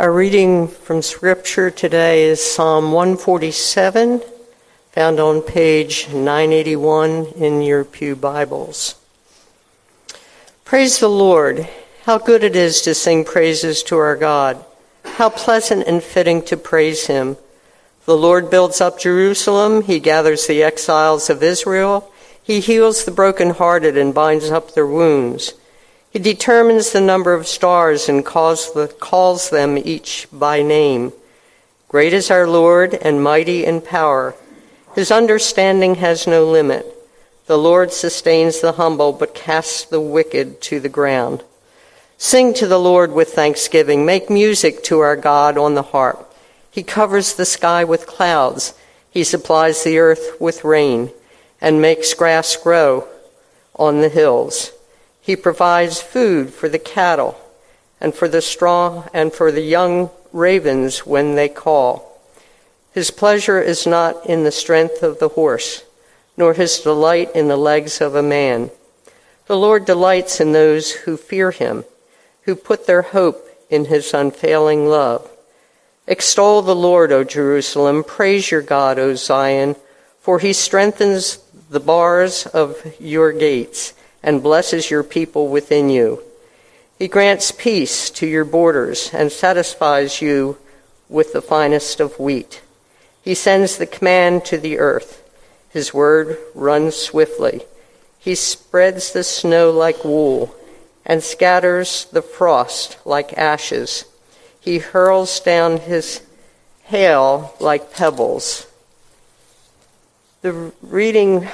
Our reading from Scripture today is Psalm 147, found on page 981 in your Pew Bibles. Praise the Lord. How good it is to sing praises to our God. How pleasant and fitting to praise Him. The Lord builds up Jerusalem. He gathers the exiles of Israel. He heals the brokenhearted and binds up their wounds. He determines the number of stars and calls, the, calls them each by name. Great is our Lord and mighty in power. His understanding has no limit. The Lord sustains the humble but casts the wicked to the ground. Sing to the Lord with thanksgiving. Make music to our God on the harp. He covers the sky with clouds. He supplies the earth with rain and makes grass grow on the hills. He provides food for the cattle and for the straw and for the young ravens when they call. His pleasure is not in the strength of the horse, nor his delight in the legs of a man. The Lord delights in those who fear him, who put their hope in his unfailing love. Extol the Lord, O Jerusalem. Praise your God, O Zion, for he strengthens the bars of your gates and blesses your people within you. He grants peace to your borders and satisfies you with the finest of wheat. He sends the command to the earth. His word runs swiftly. He spreads the snow like wool and scatters the frost like ashes. He hurls down his hail like pebbles. The reading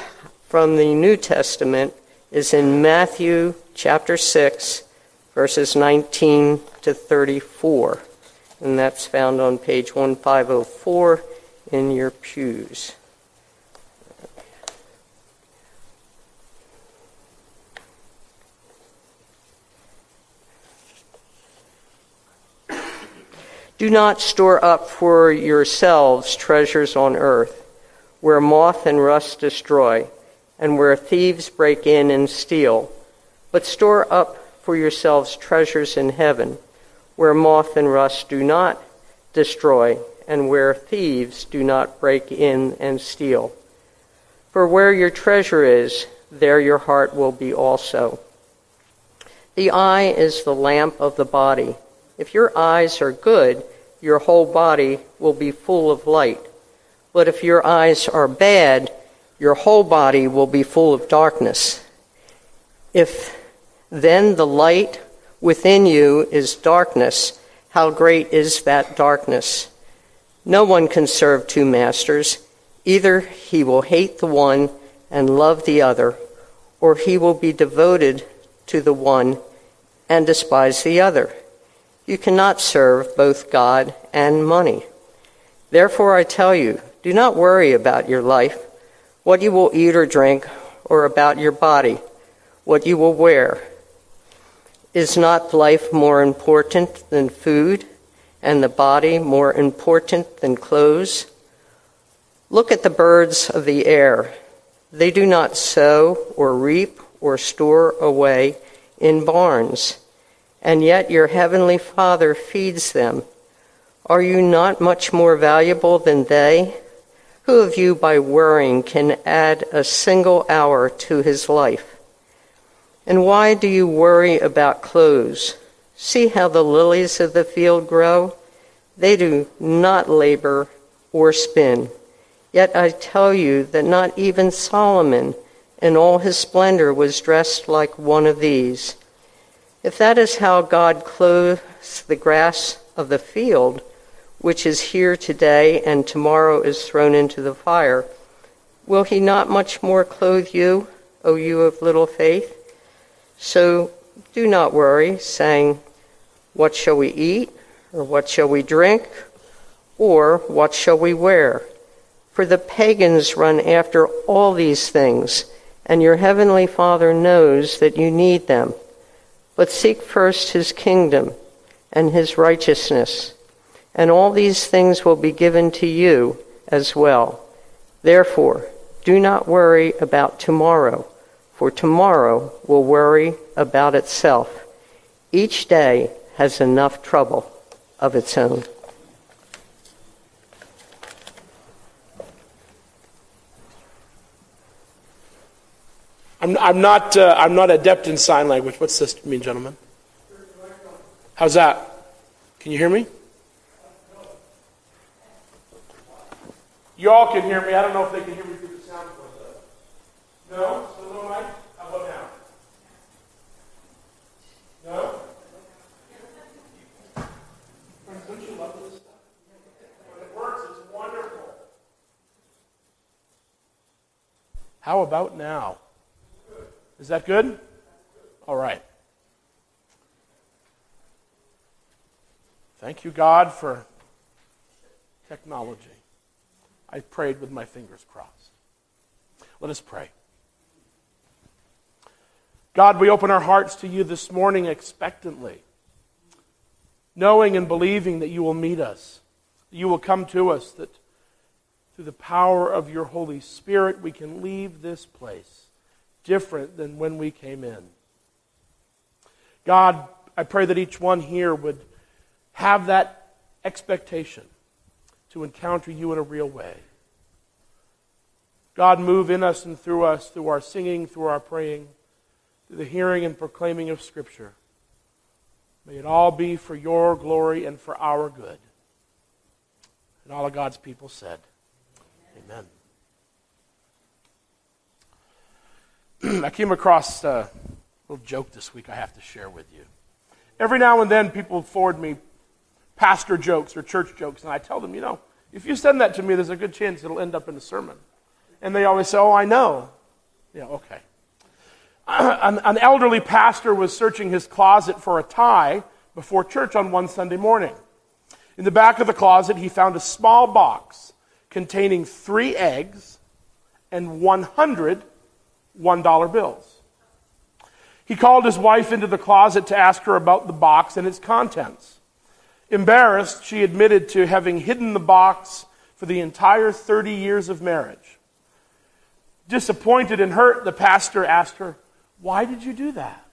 from the New Testament is in Matthew chapter 6, verses 19 to 34. And that's found on page 1504 in your pews. Do not store up for yourselves treasures on earth, where moth and rust destroy and where thieves break in and steal. But store up for yourselves treasures in heaven, where moth and rust do not destroy, and where thieves do not break in and steal. For where your treasure is, there your heart will be also. The eye is the lamp of the body. If your eyes are good, your whole body will be full of light. But if your eyes are bad, your whole body will be full of darkness. If then the light within you is darkness, how great is that darkness? No one can serve two masters. Either he will hate the one and love the other, or he will be devoted to the one and despise the other. You cannot serve both God and money. Therefore, I tell you, do not worry about your life what you will eat or drink, or about your body, what you will wear. Is not life more important than food, and the body more important than clothes? Look at the birds of the air. They do not sow or reap or store away in barns, and yet your heavenly Father feeds them. Are you not much more valuable than they? Who of you, by worrying, can add a single hour to his life? And why do you worry about clothes? See how the lilies of the field grow? They do not labor or spin. Yet I tell you that not even Solomon in all his splendor was dressed like one of these. If that is how God clothes the grass of the field, which is here today and tomorrow is thrown into the fire, will he not much more clothe you, O you of little faith? So do not worry, saying, What shall we eat? Or what shall we drink? Or what shall we wear? For the pagans run after all these things, and your heavenly Father knows that you need them. But seek first his kingdom and his righteousness and all these things will be given to you as well. Therefore, do not worry about tomorrow, for tomorrow will worry about itself. Each day has enough trouble of its own. I'm, I'm, not, uh, I'm not adept in sign language. What's this mean, gentlemen? How's that? Can you hear me? You all can hear me. I don't know if they can hear me through the sound. No? Still no mic? How about now? No? Don't you love this stuff? When it works, it's wonderful. How about now? Is that good? All right. Thank you, God, for technology. I prayed with my fingers crossed. Let us pray. God, we open our hearts to you this morning expectantly, knowing and believing that you will meet us, that you will come to us, that through the power of your Holy Spirit we can leave this place different than when we came in. God, I pray that each one here would have that expectation to encounter you in a real way. God, move in us and through us, through our singing, through our praying, through the hearing and proclaiming of Scripture. May it all be for your glory and for our good. And all of God's people said, Amen. I came across a little joke this week I have to share with you. Every now and then, people forward me pastor jokes or church jokes, and I tell them, you know, if you send that to me, there's a good chance it'll end up in a sermon. And they always say, oh, I know. Yeah, okay. An, an elderly pastor was searching his closet for a tie before church on one Sunday morning. In the back of the closet, he found a small box containing three eggs and 100 $1 bills. He called his wife into the closet to ask her about the box and its contents. Embarrassed, she admitted to having hidden the box for the entire 30 years of marriage. Disappointed and hurt, the pastor asked her, Why did you do that?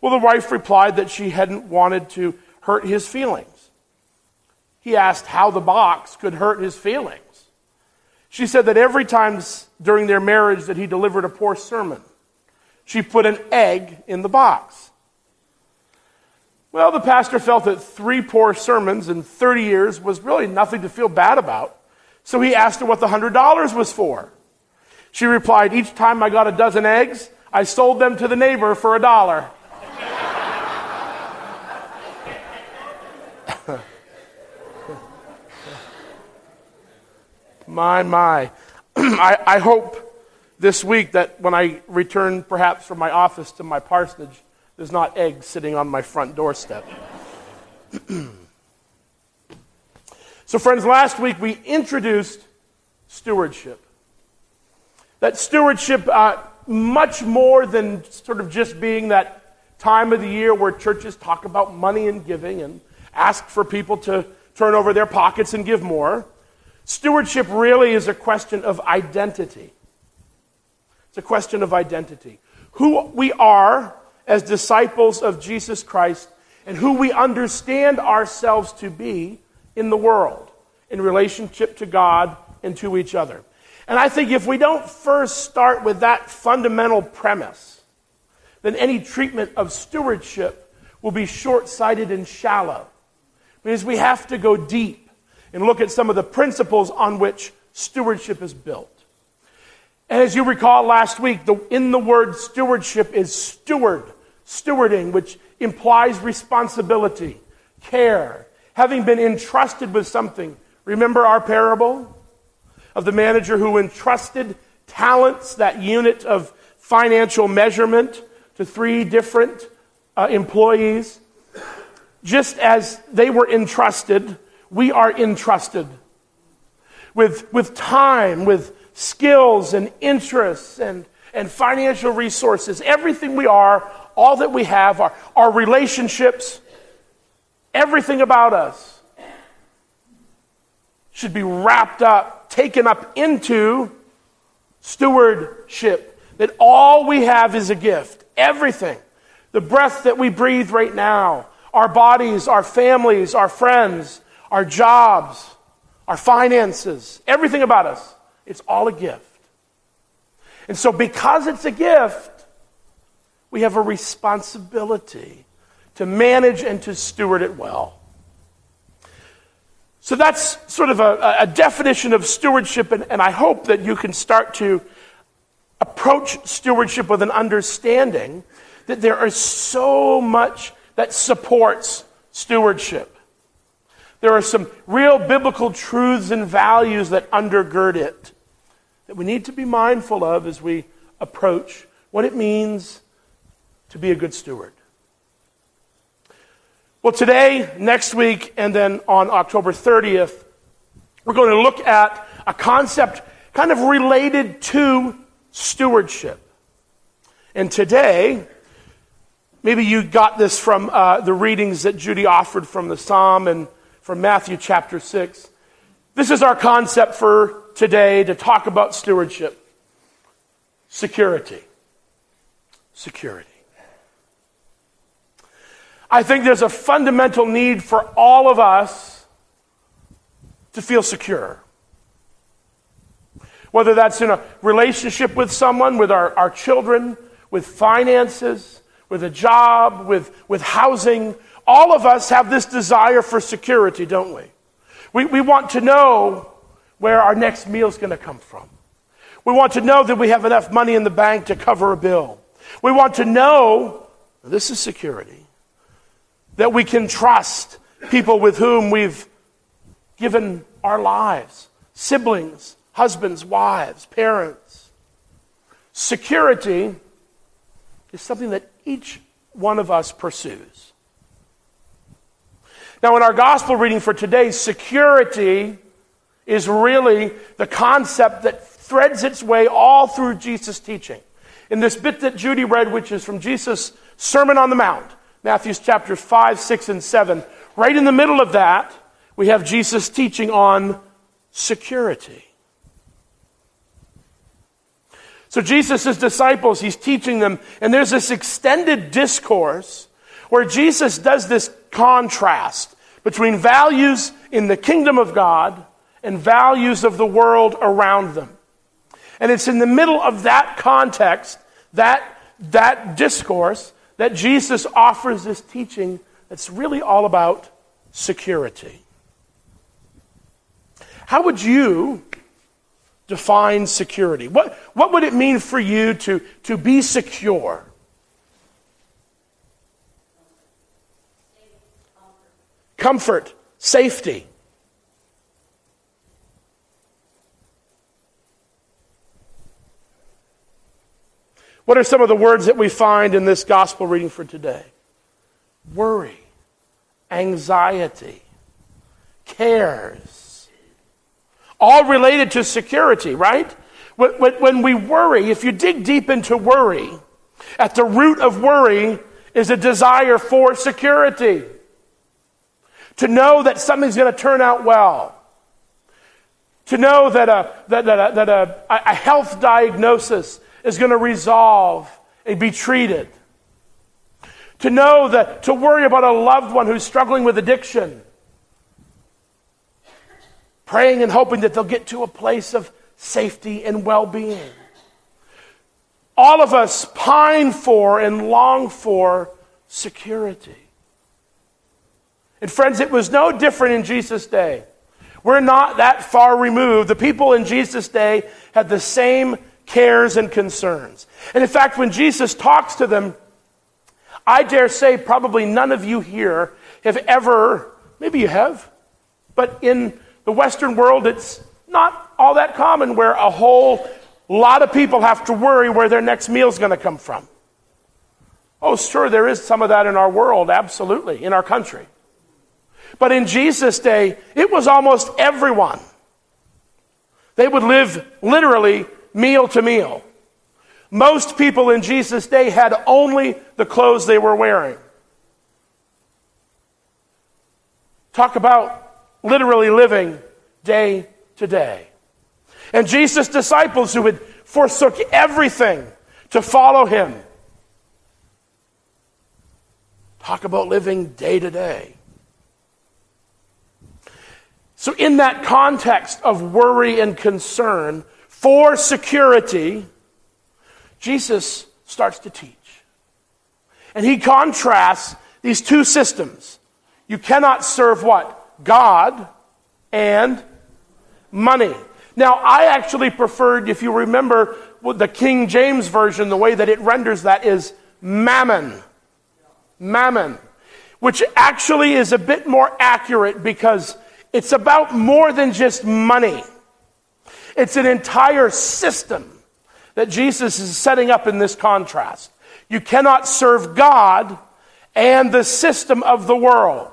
Well, the wife replied that she hadn't wanted to hurt his feelings. He asked how the box could hurt his feelings. She said that every time during their marriage that he delivered a poor sermon, she put an egg in the box. Well, the pastor felt that three poor sermons in 30 years was really nothing to feel bad about. So he asked her what the $100 was for. She replied, Each time I got a dozen eggs, I sold them to the neighbor for a dollar. My, my. I, I hope this week that when I return perhaps from my office to my parsonage, there's not eggs sitting on my front doorstep. so, friends, last week we introduced stewardship. That stewardship, uh, much more than sort of just being that time of the year where churches talk about money and giving and ask for people to turn over their pockets and give more. Stewardship really is a question of identity. It's a question of identity. Who we are as disciples of Jesus Christ and who we understand ourselves to be in the world in relationship to God and to each other. And I think if we don't first start with that fundamental premise, then any treatment of stewardship will be short sighted and shallow. Because we have to go deep and look at some of the principles on which stewardship is built. And as you recall last week, the, in the word stewardship is steward, stewarding, which implies responsibility, care, having been entrusted with something. Remember our parable of the manager who entrusted talents, that unit of financial measurement, to three different uh, employees. Just as they were entrusted we are entrusted with, with time, with skills and interests and, and financial resources. Everything we are, all that we have, our, our relationships, everything about us should be wrapped up, taken up into stewardship. That all we have is a gift. Everything. The breath that we breathe right now, our bodies, our families, our friends, our jobs, our finances, everything about us. It's all a gift. And so, because it's a gift, we have a responsibility to manage and to steward it well. So that's sort of a, a definition of stewardship, and, and I hope that you can start to approach stewardship with an understanding that there is so much that supports stewardship. There are some real biblical truths and values that undergird it that we need to be mindful of as we approach what it means to be a good steward. Well, today, next week, and then on October 30th, we're going to look at a concept kind of related to stewardship. And today, maybe you got this from uh, the readings that Judy offered from the Psalm and from Matthew chapter 6. This is our concept for today to talk about stewardship security. Security. I think there's a fundamental need for all of us to feel secure. Whether that's in a relationship with someone, with our, our children, with finances, with a job, with, with housing, all of us have this desire for security, don't we? We, we want to know where our next meal is going to come from. We want to know that we have enough money in the bank to cover a bill. We want to know this is security that we can trust people with whom we've given our lives siblings, husbands, wives, parents. Security is something that each one of us pursues. Now, in our gospel reading for today, security is really the concept that threads its way all through Jesus' teaching. In this bit that Judy read, which is from Jesus' Sermon on the Mount, Matthew's chapters 5, 6, and 7. Right in the middle of that, we have Jesus teaching on security. So, Jesus' disciples, he's teaching them, and there's this extended discourse where Jesus does this contrast between values in the kingdom of God and values of the world around them. And it's in the middle of that context, that, that discourse, that Jesus offers this teaching that's really all about security. How would you define security? What, what would it mean for you to, to be secure? Comfort, safety. What are some of the words that we find in this gospel reading for today? Worry, anxiety, cares. All related to security, right? When we worry, if you dig deep into worry, at the root of worry is a desire for security. To know that something's going to turn out well. To know that a, that, that, a, that a, a health diagnosis is going to resolve and be treated. To know that, to worry about a loved one who's struggling with addiction. Praying and hoping that they'll get to a place of safety and well being. All of us pine for and long for security. And friends, it was no different in Jesus' day. We're not that far removed. The people in Jesus' day had the same cares, and concerns. And in fact, when Jesus talks to them, I dare say probably none of you here have ever, maybe you have, but in the Western world, it's not all that common where a whole lot of people have to worry where their next meal is going to come from. Oh, sure, there is some of that in our world, absolutely, in our country. But in Jesus' day, it was almost everyone. They would live literally meal to meal. Most people in Jesus' day had only the clothes they were wearing. Talk about literally living day to day. And Jesus' disciples who had forsook everything to follow him. Talk about living day to day. So, in that context of worry and concern for security, Jesus starts to teach. And he contrasts these two systems. You cannot serve what? God and money. Now, I actually preferred, if you remember the King James Version, the way that it renders that is mammon. Mammon. Which actually is a bit more accurate because it's about more than just money. It's an entire system that Jesus is setting up in this contrast. You cannot serve God and the system of the world.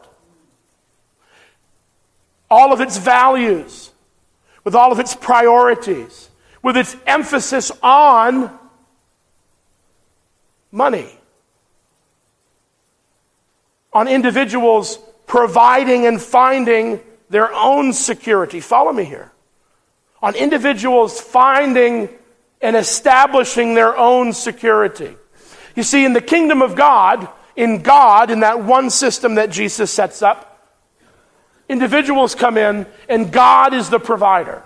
All of its values, with all of its priorities, with its emphasis on money, on individuals providing and finding their own security. Follow me here. On individuals finding and establishing their own security. You see, in the kingdom of God, in God, in that one system that Jesus sets up, individuals come in and God is the provider.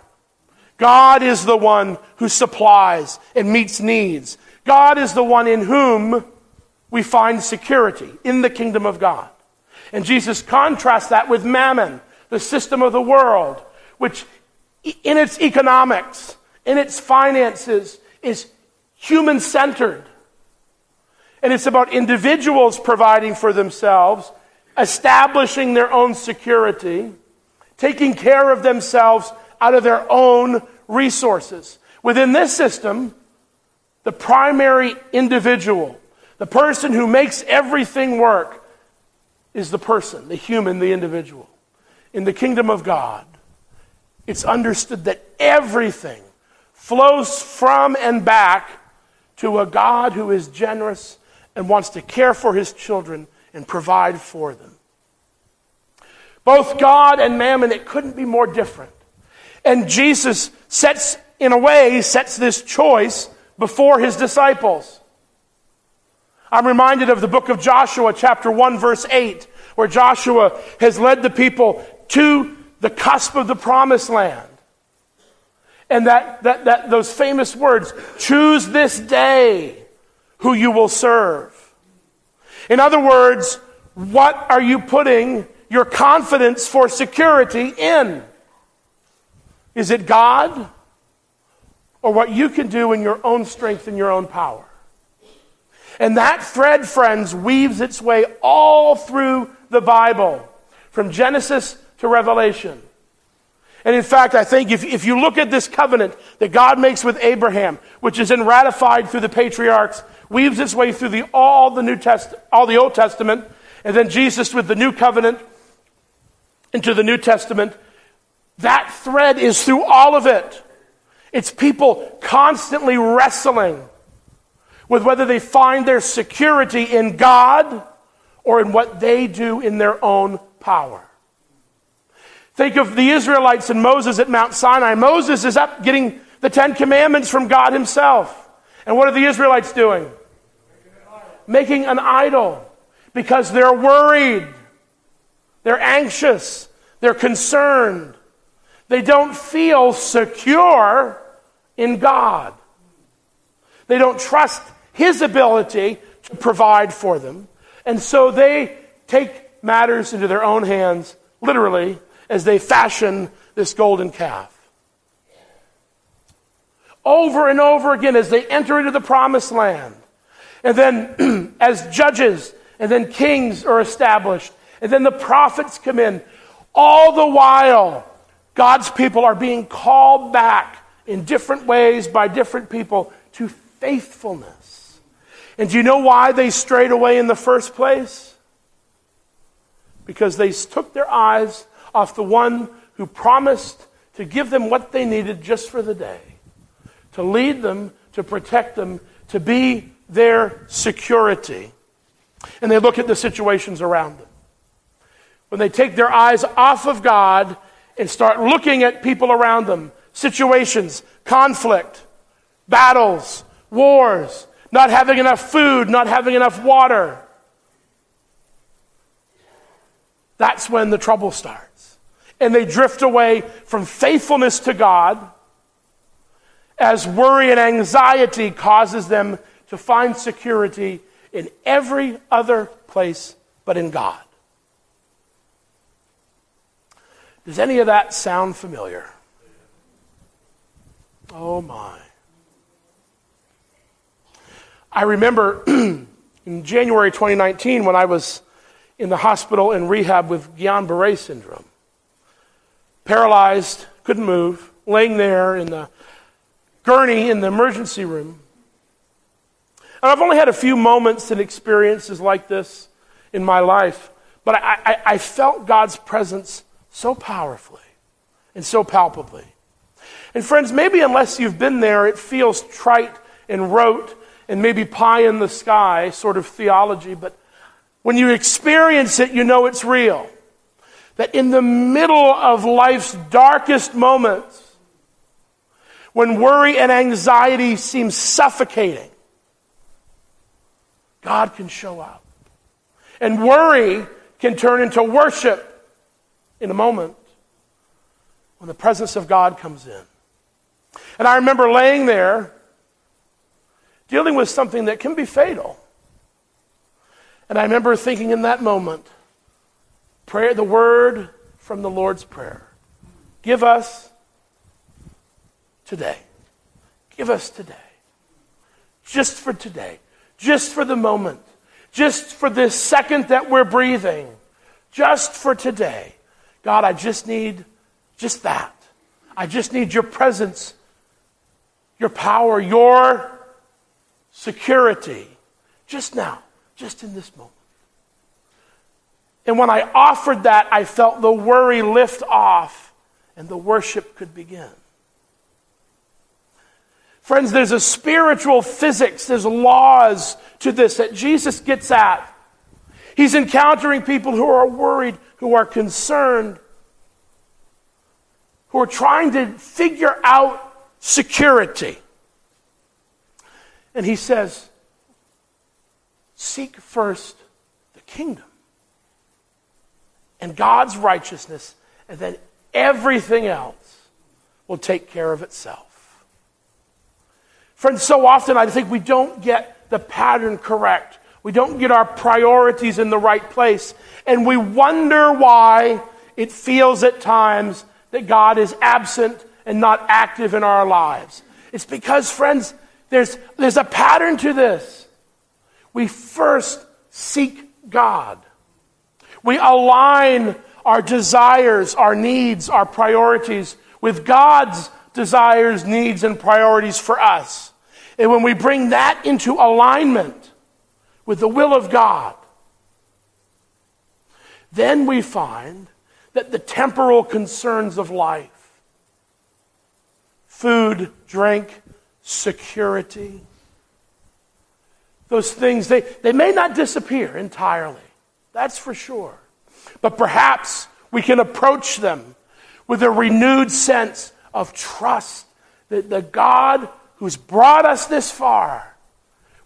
God is the one who supplies and meets needs. God is the one in whom we find security in the kingdom of God. And Jesus contrasts that with mammon, the system of the world, which in its economics, in its finances, is human centered. And it's about individuals providing for themselves, establishing their own security, taking care of themselves out of their own resources. Within this system, the primary individual, the person who makes everything work, is the person, the human, the individual. In the kingdom of God, it's understood that everything flows from and back to a God who is generous and wants to care for his children and provide for them. Both God and mammon, it couldn't be more different. And Jesus sets, in a way, sets this choice before his disciples. I'm reminded of the book of Joshua, chapter 1, verse 8, where Joshua has led the people to the cusp of the promised land. And that, that, that those famous words, choose this day who you will serve. In other words, what are you putting your confidence for security in? Is it God or what you can do in your own strength and your own power? And that thread, friends, weaves its way all through the Bible, from Genesis to Revelation. And in fact, I think if, if you look at this covenant that God makes with Abraham, which is then ratified through the patriarchs, weaves its way through the, all the New Test, all the Old Testament, and then Jesus with the new covenant into the New Testament, that thread is through all of it. It's people constantly wrestling with whether they find their security in God or in what they do in their own power. Think of the Israelites and Moses at Mount Sinai. Moses is up getting the Ten Commandments from God Himself. And what are the Israelites doing? Making an idol because they're worried, they're anxious, they're concerned. They don't feel secure in God. They don't trust His ability to provide for them. And so they take matters into their own hands, literally, as they fashion this golden calf. Over and over again as they enter into the promised land. And then as judges and then kings are established. And then the prophets come in. All the while, God's people are being called back in different ways by different people to faithfulness. And do you know why they strayed away in the first place? Because they took their eyes off the one who promised to give them what they needed just for the day, to lead them, to protect them, to be their security. And they look at the situations around them. When they take their eyes off of God and start looking at people around them, situations, conflict, battles, wars, not having enough food, not having enough water, that's when the trouble starts. And they drift away from faithfulness to God as worry and anxiety causes them to find security in every other place but in God. Does any of that sound familiar? Oh my. I remember in January 2019 when I was in the hospital in rehab with Guillain Barre syndrome. Paralyzed, couldn't move, laying there in the gurney in the emergency room. And I've only had a few moments and experiences like this in my life, but I, I, I felt God's presence so powerfully and so palpably. And friends, maybe unless you've been there, it feels trite and rote and maybe pie in the sky sort of theology, but when you experience it, you know it's real. That in the middle of life's darkest moments, when worry and anxiety seem suffocating, God can show up. And worry can turn into worship in a moment when the presence of God comes in. And I remember laying there dealing with something that can be fatal. And I remember thinking in that moment, prayer, the word from the Lord's Prayer. Give us today. Give us today. Just for today. Just for the moment. Just for this second that we're breathing. Just for today. God, I just need just that. I just need your presence, your power, your security. Just now, just in this moment. And when I offered that, I felt the worry lift off and the worship could begin. Friends, there's a spiritual physics, there's laws to this that Jesus gets at. He's encountering people who are worried who are concerned, who are trying to figure out security. And he says, Seek first the kingdom and God's righteousness, and then everything else will take care of itself. Friends, so often I think we don't get the pattern correct. We don't get our priorities in the right place. And we wonder why it feels at times that God is absent and not active in our lives. It's because, friends, there's, there's a pattern to this. We first seek God. We align our desires, our needs, our priorities with God's desires, needs, and priorities for us. And when we bring that into alignment, with the will of God, then we find that the temporal concerns of life food, drink, security those things, they, they may not disappear entirely. That's for sure. But perhaps we can approach them with a renewed sense of trust that the God who's brought us this far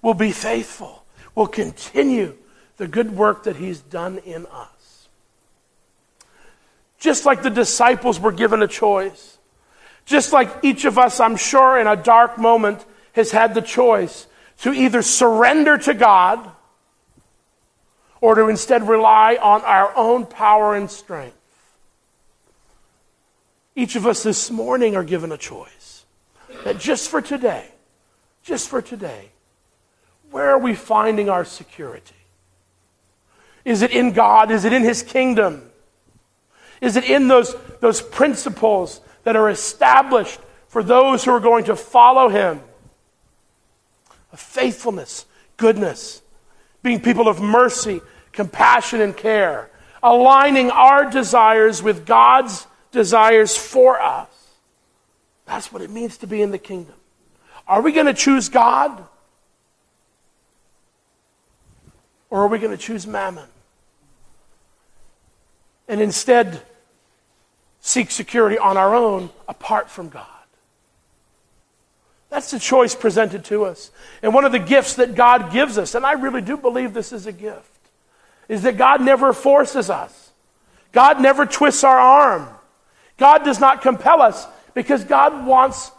will be faithful will continue the good work that He's done in us. Just like the disciples were given a choice, just like each of us, I'm sure, in a dark moment has had the choice to either surrender to God or to instead rely on our own power and strength. Each of us this morning are given a choice that just for today, just for today, where are we finding our security? Is it in God? Is it in His kingdom? Is it in those, those principles that are established for those who are going to follow Him? Of faithfulness, goodness, being people of mercy, compassion, and care, aligning our desires with God's desires for us. That's what it means to be in the kingdom. Are we going to choose God? Or are we going to choose mammon? And instead seek security on our own apart from God. That's the choice presented to us. And one of the gifts that God gives us, and I really do believe this is a gift, is that God never forces us God never twists our arm. God does not compel us because God wants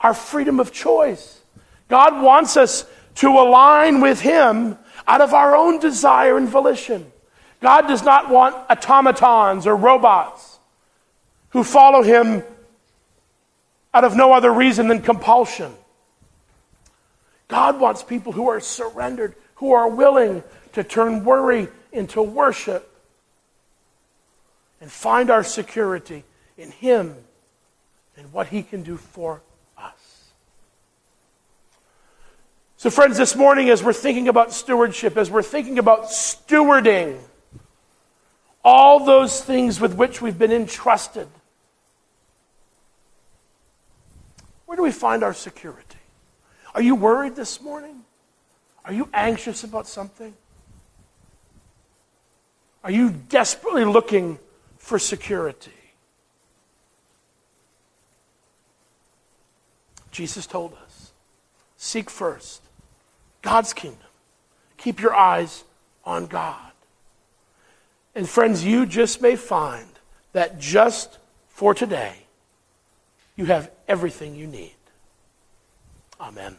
our freedom of choice. God wants us to align with Him out of our own desire and volition. God does not want automatons or robots who follow Him out of no other reason than compulsion. God wants people who are surrendered, who are willing to turn worry into worship and find our security in Him and what He can do for us. So, friends, this morning, as we're thinking about stewardship, as we're thinking about stewarding all those things with which we've been entrusted, where do we find our security? Are you worried this morning? Are you anxious about something? Are you desperately looking for security? Jesus told us seek first God's kingdom. Keep your eyes on God. And friends, you just may find that just for today, you have everything you need. Amen.